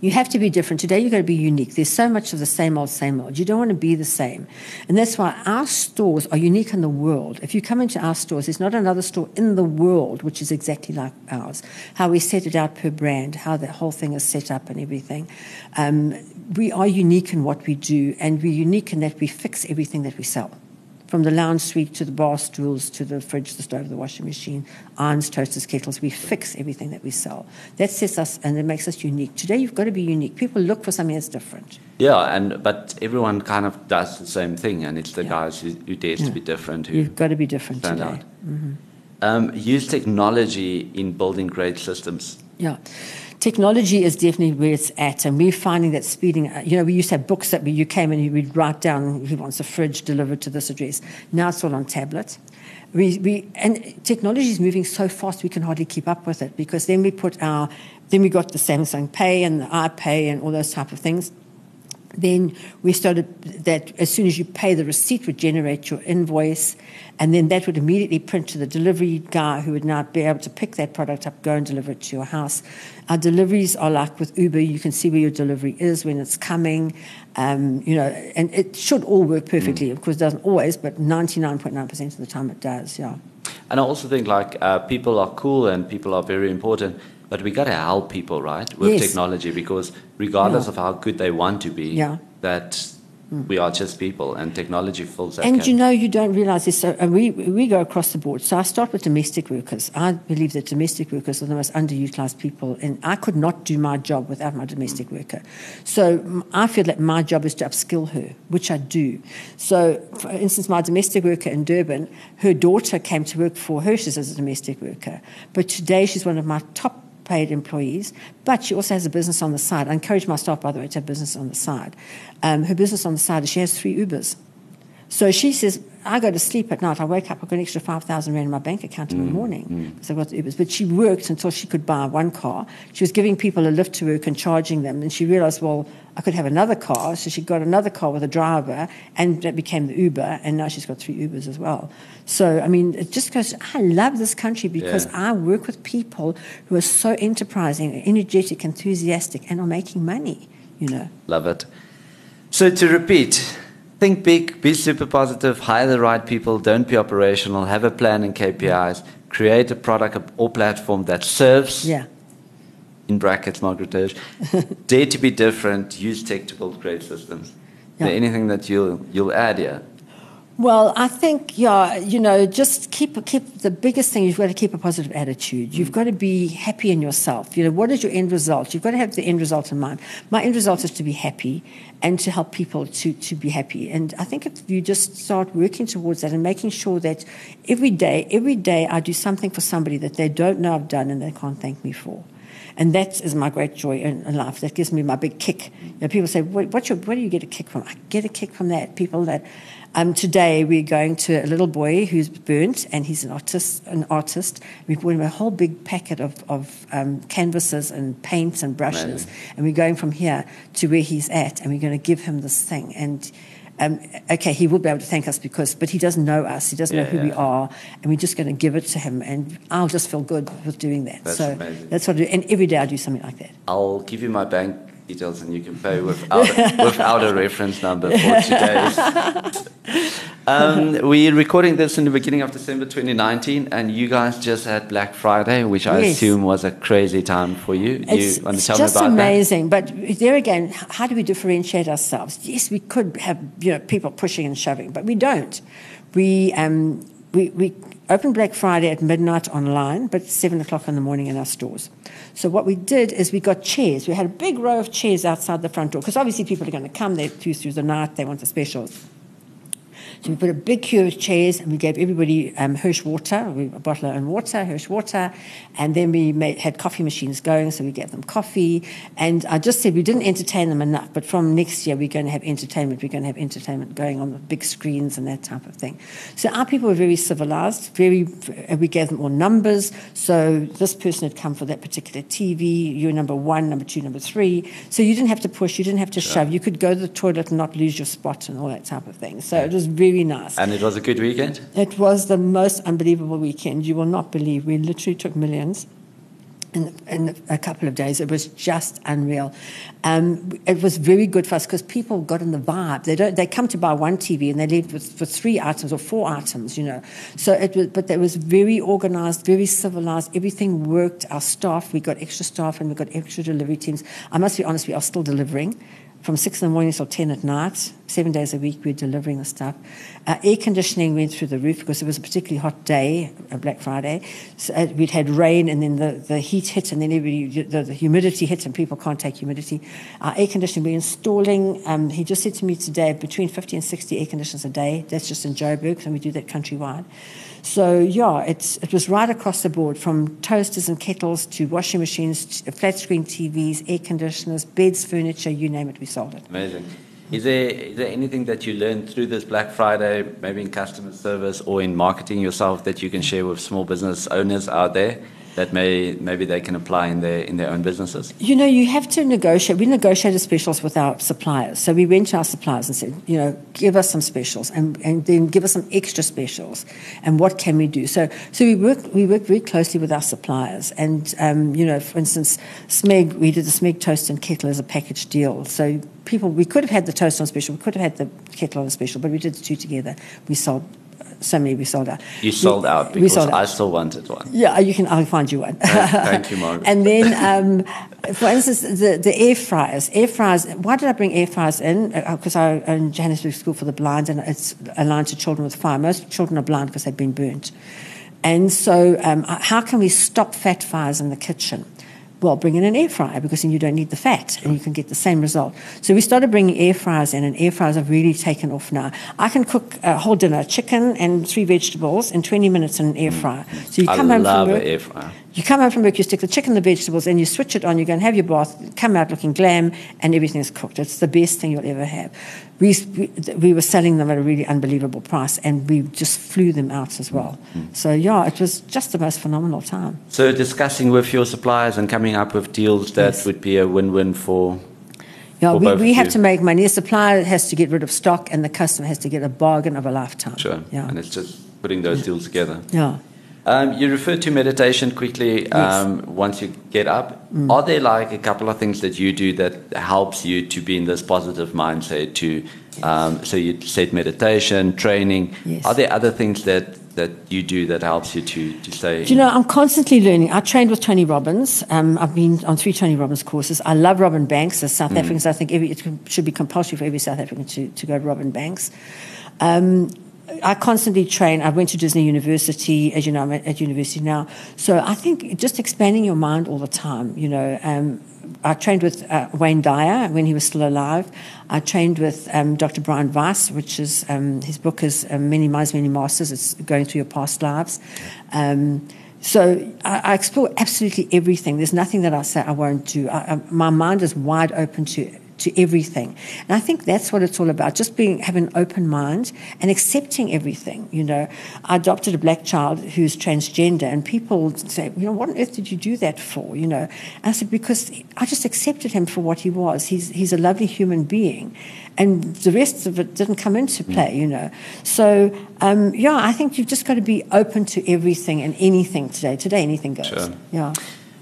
You have to be different. Today, you've got to be unique. There's so much of the same old, same old. You don't want to be the same. And that's why our stores are unique in the world. If you come into our stores, there's not another store in the world which is exactly like ours. How we set it out per brand, how the whole thing is set up and everything. Um, we are unique in what we do, and we're unique in that we fix everything that we sell from the lounge suite to the bar stools to the fridge, the stove, the washing machine, irons, toasters, kettles. We fix everything that we sell. That sets us and it makes us unique. Today, you've got to be unique. People look for something that's different. Yeah, and but everyone kind of does the same thing, and it's the yeah. guys who, who dares yeah. to be different. Who you've got to be different today. Mm-hmm. Um, use technology in building great systems. Yeah technology is definitely where it's at, and we're finding that speeding. Uh, you know, we used to have books that we, you came and would write down he wants a fridge delivered to this address. Now it's all on tablet. We, we and technology is moving so fast we can hardly keep up with it because then we put our then we got the Samsung Pay and the iPay and all those type of things. Then we started that as soon as you pay, the receipt would generate your invoice, and then that would immediately print to the delivery guy who would now be able to pick that product up, go and deliver it to your house. Our deliveries are like with Uber, you can see where your delivery is when it's coming, um, you know, and it should all work perfectly. Mm. Of course, it doesn't always, but 99.9% of the time it does, yeah. And I also think like uh, people are cool and people are very important but we got to help people, right, with yes. technology because regardless yeah. of how good they want to be, yeah. that we are just people and technology fills that. And you know, you don't realize this. So, and we, we go across the board. So I start with domestic workers. I believe that domestic workers are the most underutilized people, and I could not do my job without my domestic worker. So I feel that my job is to upskill her, which I do. So, for instance, my domestic worker in Durban, her daughter came to work for Hirsch's as a domestic worker, but today she's one of my top paid employees, but she also has a business on the side. I encourage my staff, by the way, to have business on the side. Um, her business on the side is she has three Ubers. So she says, I go to sleep at night. I wake up, I've got an extra 5,000 Rand in my bank account in mm, the morning because mm. I've got the Ubers. But she worked until she could buy one car. She was giving people a lift to work and charging them. And she realized, well, I could have another car. So she got another car with a driver and that became the Uber. And now she's got three Ubers as well. So, I mean, it just goes, I love this country because yeah. I work with people who are so enterprising, energetic, enthusiastic, and are making money, you know. Love it. So to repeat, think big, be super positive, hire the right people, don't be operational, have a plan and KPIs, create a product or platform that serves. Yeah. In brackets, Margaret Hirsch. Dare to be different, use tech to build great systems. Yeah. Is there anything that you'll, you'll add here? Well, I think, yeah, you know, just keep keep the biggest thing. You've got to keep a positive attitude. You've mm. got to be happy in yourself. You know, what is your end result? You've got to have the end result in mind. My end result is to be happy and to help people to to be happy. And I think if you just start working towards that and making sure that every day, every day, I do something for somebody that they don't know I've done and they can't thank me for. And that is my great joy in, in life. That gives me my big kick. You know, people say, what, what's your, where do you get a kick from? I get a kick from that. People that um, today we're going to a little boy who's burnt, and he's an artist. An artist. We brought him a whole big packet of, of um, canvases and paints and brushes, and we're going from here to where he's at, and we're going to give him this thing. And um, okay, he will be able to thank us because, but he doesn't know us. He doesn't yeah, know who yeah. we are, and we're just going to give it to him. And I'll just feel good with doing that. That's so amazing. that's what I do. And every day I do something like that. I'll give you my bank details and you can pay without, without a reference number for today. um, we're recording this in the beginning of December 2019, and you guys just had Black Friday, which I yes. assume was a crazy time for you. It's, you want to tell just me about amazing. That? But there again, how do we differentiate ourselves? Yes, we could have you know people pushing and shoving, but we don't. We um, we, we opened Black Friday at midnight online, but 7 o'clock in the morning in our stores. So what we did is we got chairs. We had a big row of chairs outside the front door because obviously people are going to come, they're through through the night, they want the specials. So we put a big queue of chairs and we gave everybody um, Hirsch water, we, a bottle of own water, Hirsch water, and then we made, had coffee machines going, so we gave them coffee. And I just said we didn't entertain them enough, but from next year we're going to have entertainment. We're going to have entertainment going on the big screens and that type of thing. So our people were very civilized, very, we gave them all numbers. So this person had come for that particular TV, you're number one, number two, number three. So you didn't have to push, you didn't have to sure. shove. You could go to the toilet and not lose your spot and all that type of thing. So it was very very nice. And it was a good weekend? It was the most unbelievable weekend. You will not believe. We literally took millions. In, in, a couple of days. It was just unreal. Um, it was very good for us because people got in the vibe. They don't. They come to buy one TV and they leave with, with three items or four items. You know. So it was. But it was very organized, very civilized. Everything worked. Our staff. We got extra staff and we got extra delivery teams. I must be honest. We are still delivering from six in the morning till 10 at night, seven days a week, we're delivering the stuff. Uh, air conditioning went through the roof because it was a particularly hot day, Black Friday. So uh, we'd had rain and then the, the heat hit and then everybody, the, the humidity hit and people can't take humidity. Our air conditioning, we're installing, um, he just said to me today, between 50 and 60 air conditioners a day. That's just in Joburg, and we do that countrywide. So yeah, it's, it was right across the board from toasters and kettles to washing machines, to flat screen TVs, air conditioners, beds, furniture, you name it, we sold it. Amazing. Is there, is there anything that you learned through this Black Friday, maybe in customer service or in marketing yourself, that you can share with small business owners out there? That may maybe they can apply in their in their own businesses? You know, you have to negotiate. We negotiated specials with our suppliers. So we went to our suppliers and said, you know, give us some specials and, and then give us some extra specials. And what can we do? So so we work we work very closely with our suppliers. And um, you know, for instance, Smeg, we did the Smeg toast and kettle as a package deal. So people we could have had the toast on special, we could have had the kettle on a special, but we did the two together. We sold so many we sold out. You sold we, out because sold out. I still wanted one. Yeah, you can. I'll find you one. Thank you, Margaret. and then, um, for instance, the, the air fryers. Air fryers. Why did I bring air fryers in? Because uh, I own Johannesburg School for the Blind, and it's aligned to children with fire. Most children are blind because they've been burnt. And so, um, how can we stop fat fires in the kitchen? Well, bring in an air fryer because then you don't need the fat and you can get the same result. So we started bringing air fryers in, and air fryers have really taken off now. I can cook a whole dinner, chicken and three vegetables in 20 minutes in an air mm. fryer. So you come I home from work, air fryer. You come home from work, you stick the chicken the vegetables, and you switch it on. You go and have your bath, come out looking glam, and everything's cooked. It's the best thing you'll ever have. We, we, we were selling them at a really unbelievable price, and we just flew them out as well. Mm-hmm. So, yeah, it was just the most phenomenal time. So, discussing with your suppliers and coming up with deals that yes. would be a win win for yeah, we, we have to make money. The supplier has to get rid of stock, and the customer has to get a bargain of a lifetime. Sure. Yeah. And it's just putting those deals together. Yeah. Um, you referred to meditation quickly um, yes. once you get up. Mm. Are there like a couple of things that you do that helps you to be in this positive mindset? To um, so you said meditation, training. Yes. Are there other things that that you do that helps you to to stay? Do you know, I'm constantly learning. I trained with Tony Robbins. Um, I've been on three Tony Robbins courses. I love Robin Banks as South mm. Africans. I think every, it should be compulsory for every South African to, to go to Robin Banks. Um, I constantly train. I went to Disney University, as you know, I'm at university now. So I think just expanding your mind all the time. You know, um, I trained with uh, Wayne Dyer when he was still alive. I trained with um, Dr. Brian Weiss, which is um, his book is um, Many Minds, Many Masters. It's going through your past lives. Um, so I, I, explore absolutely everything. There's nothing that I say I won't do. I, I, my mind is wide open to to everything. And I think that's what it's all about, just being having an open mind and accepting everything. You know, I adopted a black child who's transgender, and people say, you know, what on earth did you do that for? You know, and I said because I just accepted him for what he was. He's he's a lovely human being, and the rest of it didn't come into mm. play. You know, so um, yeah, I think you've just got to be open to everything and anything today. Today, anything goes. Sure. Yeah.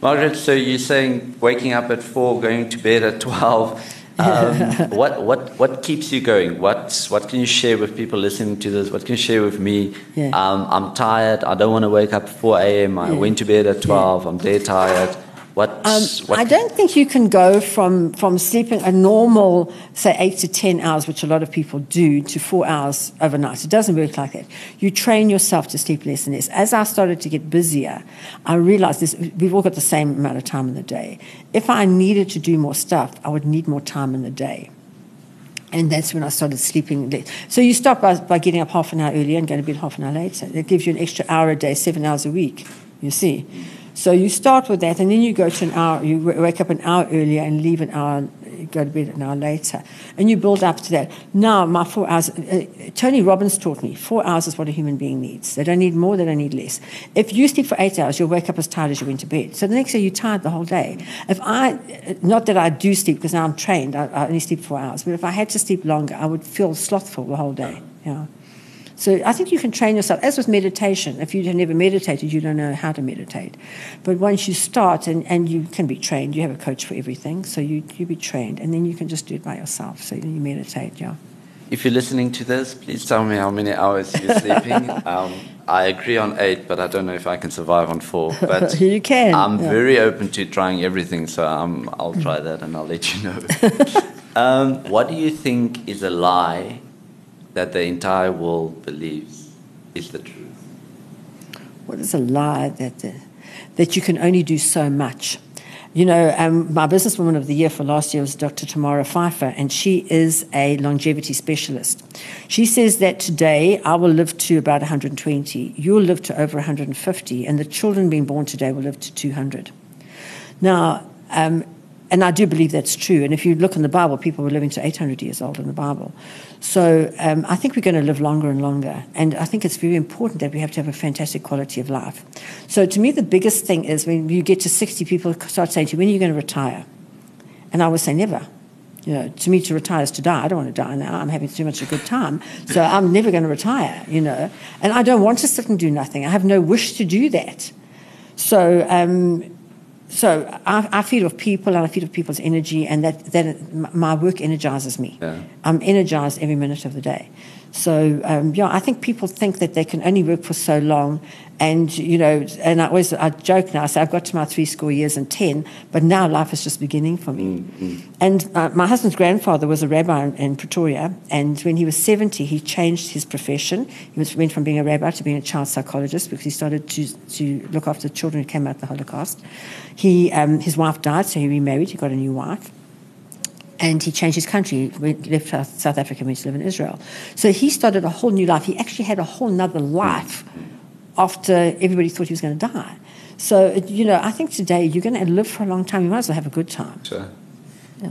Margaret, so you're saying waking up at four, going to bed at 12, um, what, what, what keeps you going? What, what can you share with people listening to this? What can you share with me? Yeah. Um, I'm tired. I don't want to wake up 4 a.m. I yeah. went to bed at 12. Yeah. I'm dead tired. What, Um, I don't think you can go from, from sleeping a normal, say, eight to 10 hours, which a lot of people do, to four hours overnight. It doesn't work like that. You train yourself to sleep less and less. As I started to get busier, I realized this, we've all got the same amount of time in the day. If I needed to do more stuff, I would need more time in the day. And that's when I started sleeping late. So you start by, by getting up half an hour earlier and going to bed half an hour later. That gives you an extra hour a day, seven hours a week, you see. So you start with that, and then you go to an hour, you wake up an hour earlier and leave an hour, go to bed an hour later. And you build up to that. Now, my four hours, uh, Tony Robbins taught me four hours is what a human being needs. They don't need more, they don't need less. If you sleep for eight hours, you'll wake up as tired as you went to bed. So the next day, you're tired the whole day. If I, not that I do sleep because now I'm trained, I, I only sleep four hours, but if I had to sleep longer, I would feel slothful the whole day. Yeah. So I think you can train yourself, as with meditation. If you've never meditated, you don't know how to meditate. But once you start, and, and you can be trained, you have a coach for everything, so you, you be trained, and then you can just do it by yourself. So you meditate, yeah. If you're listening to this, please tell me how many hours you're sleeping. um, I agree on eight, but I don't know if I can survive on four. But You can, I'm yeah. very open to trying everything, so um, I'll try that and I'll let you know. um, what do you think is a lie that the entire world believes is the truth? What is a lie that, the, that you can only do so much? You know, um, my businesswoman of the year for last year was Dr. Tamara Pfeiffer, and she is a longevity specialist. She says that today I will live to about 120, you'll live to over 150, and the children being born today will live to 200. Now, um, and I do believe that's true. And if you look in the Bible, people were living to 800 years old in the Bible. So um, I think we're going to live longer and longer. And I think it's very important that we have to have a fantastic quality of life. So to me, the biggest thing is when you get to 60, people start saying to you, when are you going to retire? And I would say, never. You know, to me, to retire is to die. I don't want to die now. I'm having too much of a good time. So I'm never going to retire, you know. And I don't want to sit and do nothing. I have no wish to do that. So, um, so I, I feed off people and I feed off people's energy, and that, that my work energizes me. Yeah. I'm energized every minute of the day. So um, yeah, I think people think that they can only work for so long, and you know, and I always I joke now. I say I've got to my three score years and ten, but now life is just beginning for me. And uh, my husband's grandfather was a rabbi in, in Pretoria, and when he was seventy, he changed his profession. He was, went from being a rabbi to being a child psychologist because he started to to look after children who came out of the Holocaust. He um, his wife died, so he remarried. He got a new wife and he changed his country. He left South, Africa and went to live in Israel. So he started a whole new life. He actually had a whole nother life after everybody thought he was going to die. So, you know, I think today you're going to live for a long time. You might as well have a good time. Sure.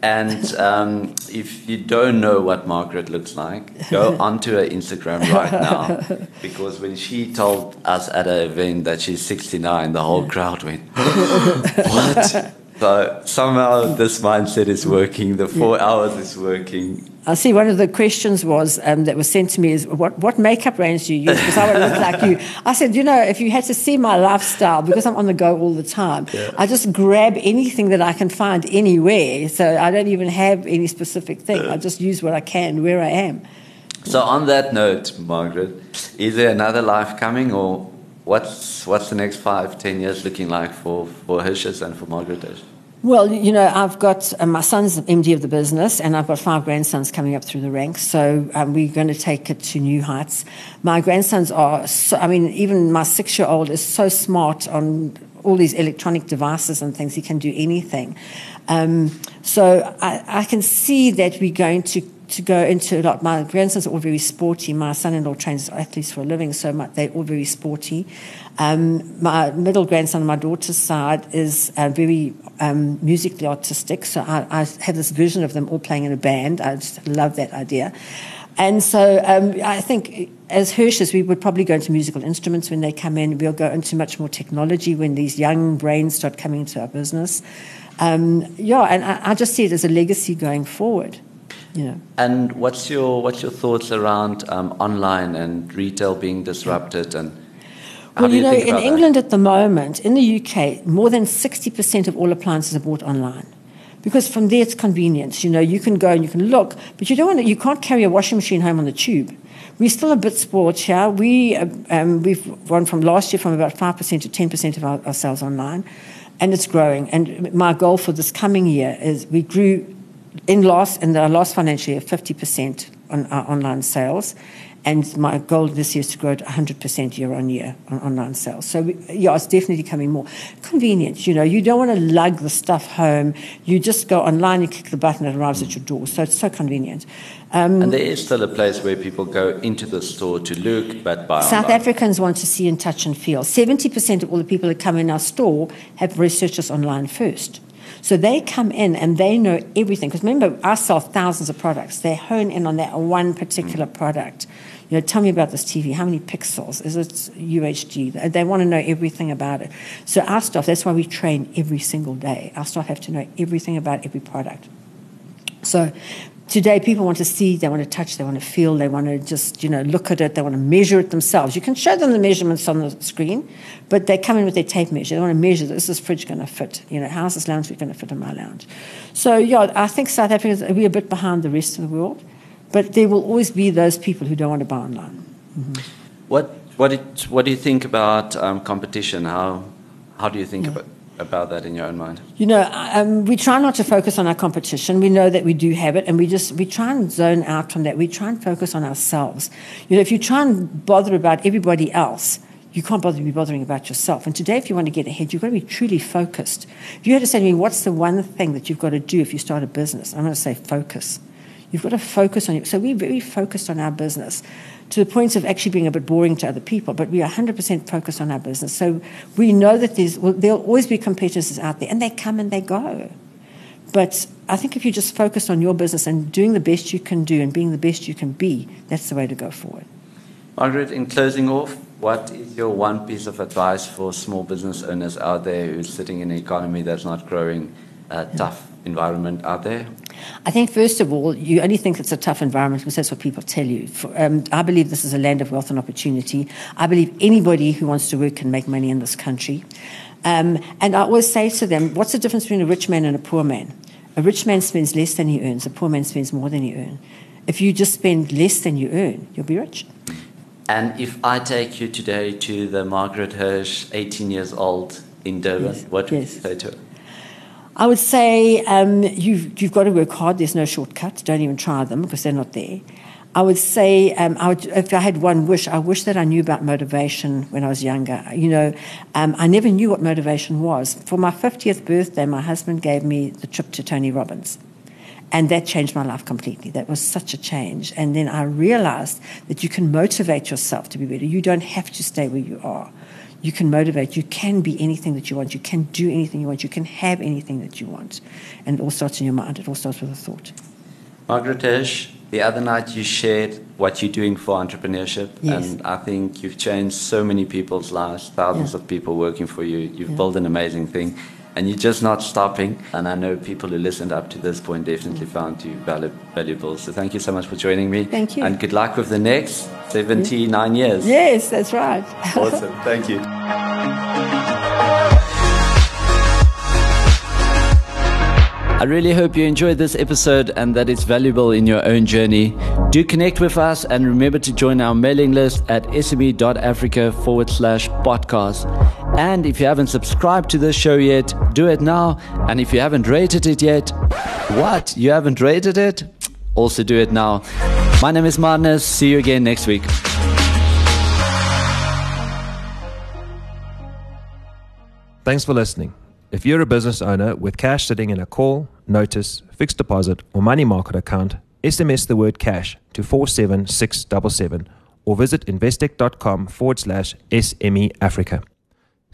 And um, if you don't know what Margaret looks like, go onto her Instagram right now. Because when she told us at an event that she's 69, the whole crowd went, What? So somehow this mindset is working, the four hours is working. I see one of the questions was um, that was sent to me is what, what makeup range do you use? Because I want to look like you. I said, you know, if you had to see my lifestyle, because I'm on the go all the time, I just grab anything that I can find anywhere. So I don't even have any specific thing. I just use what I can where I am. So on that note, Margaret, is there another life coming or what's what's the next five, ten years looking like for, for Hirsch's and for Margaret? Well, you know, I've got uh, my son's MD of the business, and I've got five grandsons coming up through the ranks. So um, we're going to take it to new heights. My grandsons are, so, I mean, even my six-year-old is so smart on all these electronic devices and things. He can do anything. Um, so I, I can see that we're going to to go into like. My grandsons are all very sporty. My son-in-law trains athletes for a living, so my, they're all very sporty. Um, my middle grandson on my daughter's side is uh, very um, musically artistic, so I, I have this vision of them all playing in a band. I just love that idea. And so um, I think as Hirsch's, we would probably go into musical instruments when they come in. We'll go into much more technology when these young brains start coming into our business. Um, yeah, and I, I just see it as a legacy going forward. You know. And what's your what's your thoughts around um, online and retail being disrupted and how Well, do you know, think in about that? England at the moment, in the UK, more than 60% of all appliances are bought online. Because from there it's convenience. You know, you can go and you can look, but you don't want to, you can't carry a washing machine home on the tube. We're still a bit spoiled here. We, uh, um, we've gone from last year from about 5% to 10% of our, our sales online. and it's growing. And my goal for this coming year is we grew in last in the last financial year 50% on our online sales. And my goal this year is to grow at 100% year on year on online sales. So, we, yeah, it's definitely becoming more convenient. You know, you don't want to lug the stuff home. You just go online, you click the button, it arrives at your door. So, it's so convenient. Um, and there is still a place where people go into the store to look, but buy South online. Africans want to see and touch and feel. 70% of all the people that come in our store have researched us online first. So they come in and they know everything. Because remember, I sell thousands of products. They hone in on that one particular product. You know, tell me about this TV. How many pixels? Is it UHD? They want to know everything about it. So our staff, that's why we train every single day. Our staff have to know everything about every product. So today people want to see, they want to touch, they want to feel, they want to just, you know, look at it, they want to measure it themselves. You can show them the measurements on the screen, but they come in with their tape measure. They want to measure, this, is this fridge going to fit? You know, how's this lounge going to fit in my lounge? So, yeah, I think South Africa, we're a bit behind the rest of the world, but there will always be those people who don't want to buy online. Mm-hmm. What, what, it, what do you think about um, competition? How, how do you think yeah. about about that in your own mind? You know, um, we try not to focus on our competition. We know that we do have it, and we just we try and zone out from that. We try and focus on ourselves. You know, if you try and bother about everybody else, you can't bother to be bothering about yourself. And today, if you want to get ahead, you've got to be truly focused. If you had to say to me, what's the one thing that you've got to do if you start a business? I'm going to say focus. You've got to focus on it. So we're very focused on our business to the point of actually being a bit boring to other people, but we are 100% focused on our business. So we know that there's, well, there'll always be competitors out there, and they come and they go. But I think if you just focus on your business and doing the best you can do and being the best you can be, that's the way to go forward. Margaret, in closing off, what is your one piece of advice for small business owners out there who's sitting in an economy that's not growing, uh, tough environment are there? I think, first of all, you only think it's a tough environment because that's what people tell you. For, um, I believe this is a land of wealth and opportunity. I believe anybody who wants to work can make money in this country. Um, and I always say to them, what's the difference between a rich man and a poor man? A rich man spends less than he earns, a poor man spends more than he earns. If you just spend less than you earn, you'll be rich. And if I take you today to the Margaret Hirsch, 18 years old in Durban, yes. what would yes. you say to her? I would say um, you've, you've got to work hard. There's no shortcuts. Don't even try them because they're not there. I would say, um, I would, if I had one wish, I wish that I knew about motivation when I was younger. You know, um, I never knew what motivation was. For my 50th birthday, my husband gave me the trip to Tony Robbins. And that changed my life completely. That was such a change. And then I realized that you can motivate yourself to be better. You don't have to stay where you are you can motivate. You can be anything that you want. You can do anything you want. You can have anything that you want. And it all starts in your mind. It all starts with a thought. Margaret Hirsch, the other night you shared what you're doing for entrepreneurship. Yes. And I think you've changed so many people's lives, thousands yeah. of people working for you. You've yeah. built an amazing thing and you're just not stopping. And I know people who listened up to this point definitely found you valuable. So thank you so much for joining me. Thank you. And good luck with the next 79 years. Yes, that's right. awesome. Thank you. I really hope you enjoyed this episode and that it's valuable in your own journey. Do connect with us and remember to join our mailing list at sme.africa forward slash podcast. And if you haven't subscribed to this show yet, do it now. And if you haven't rated it yet, what? You haven't rated it? Also do it now. My name is Marnus. See you again next week. Thanks for listening. If you're a business owner with cash sitting in a call, notice, fixed deposit, or money market account, SMS the word cash to 47677 or visit investec.com forward slash SME Africa.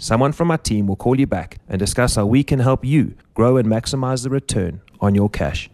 Someone from our team will call you back and discuss how we can help you grow and maximize the return on your cash.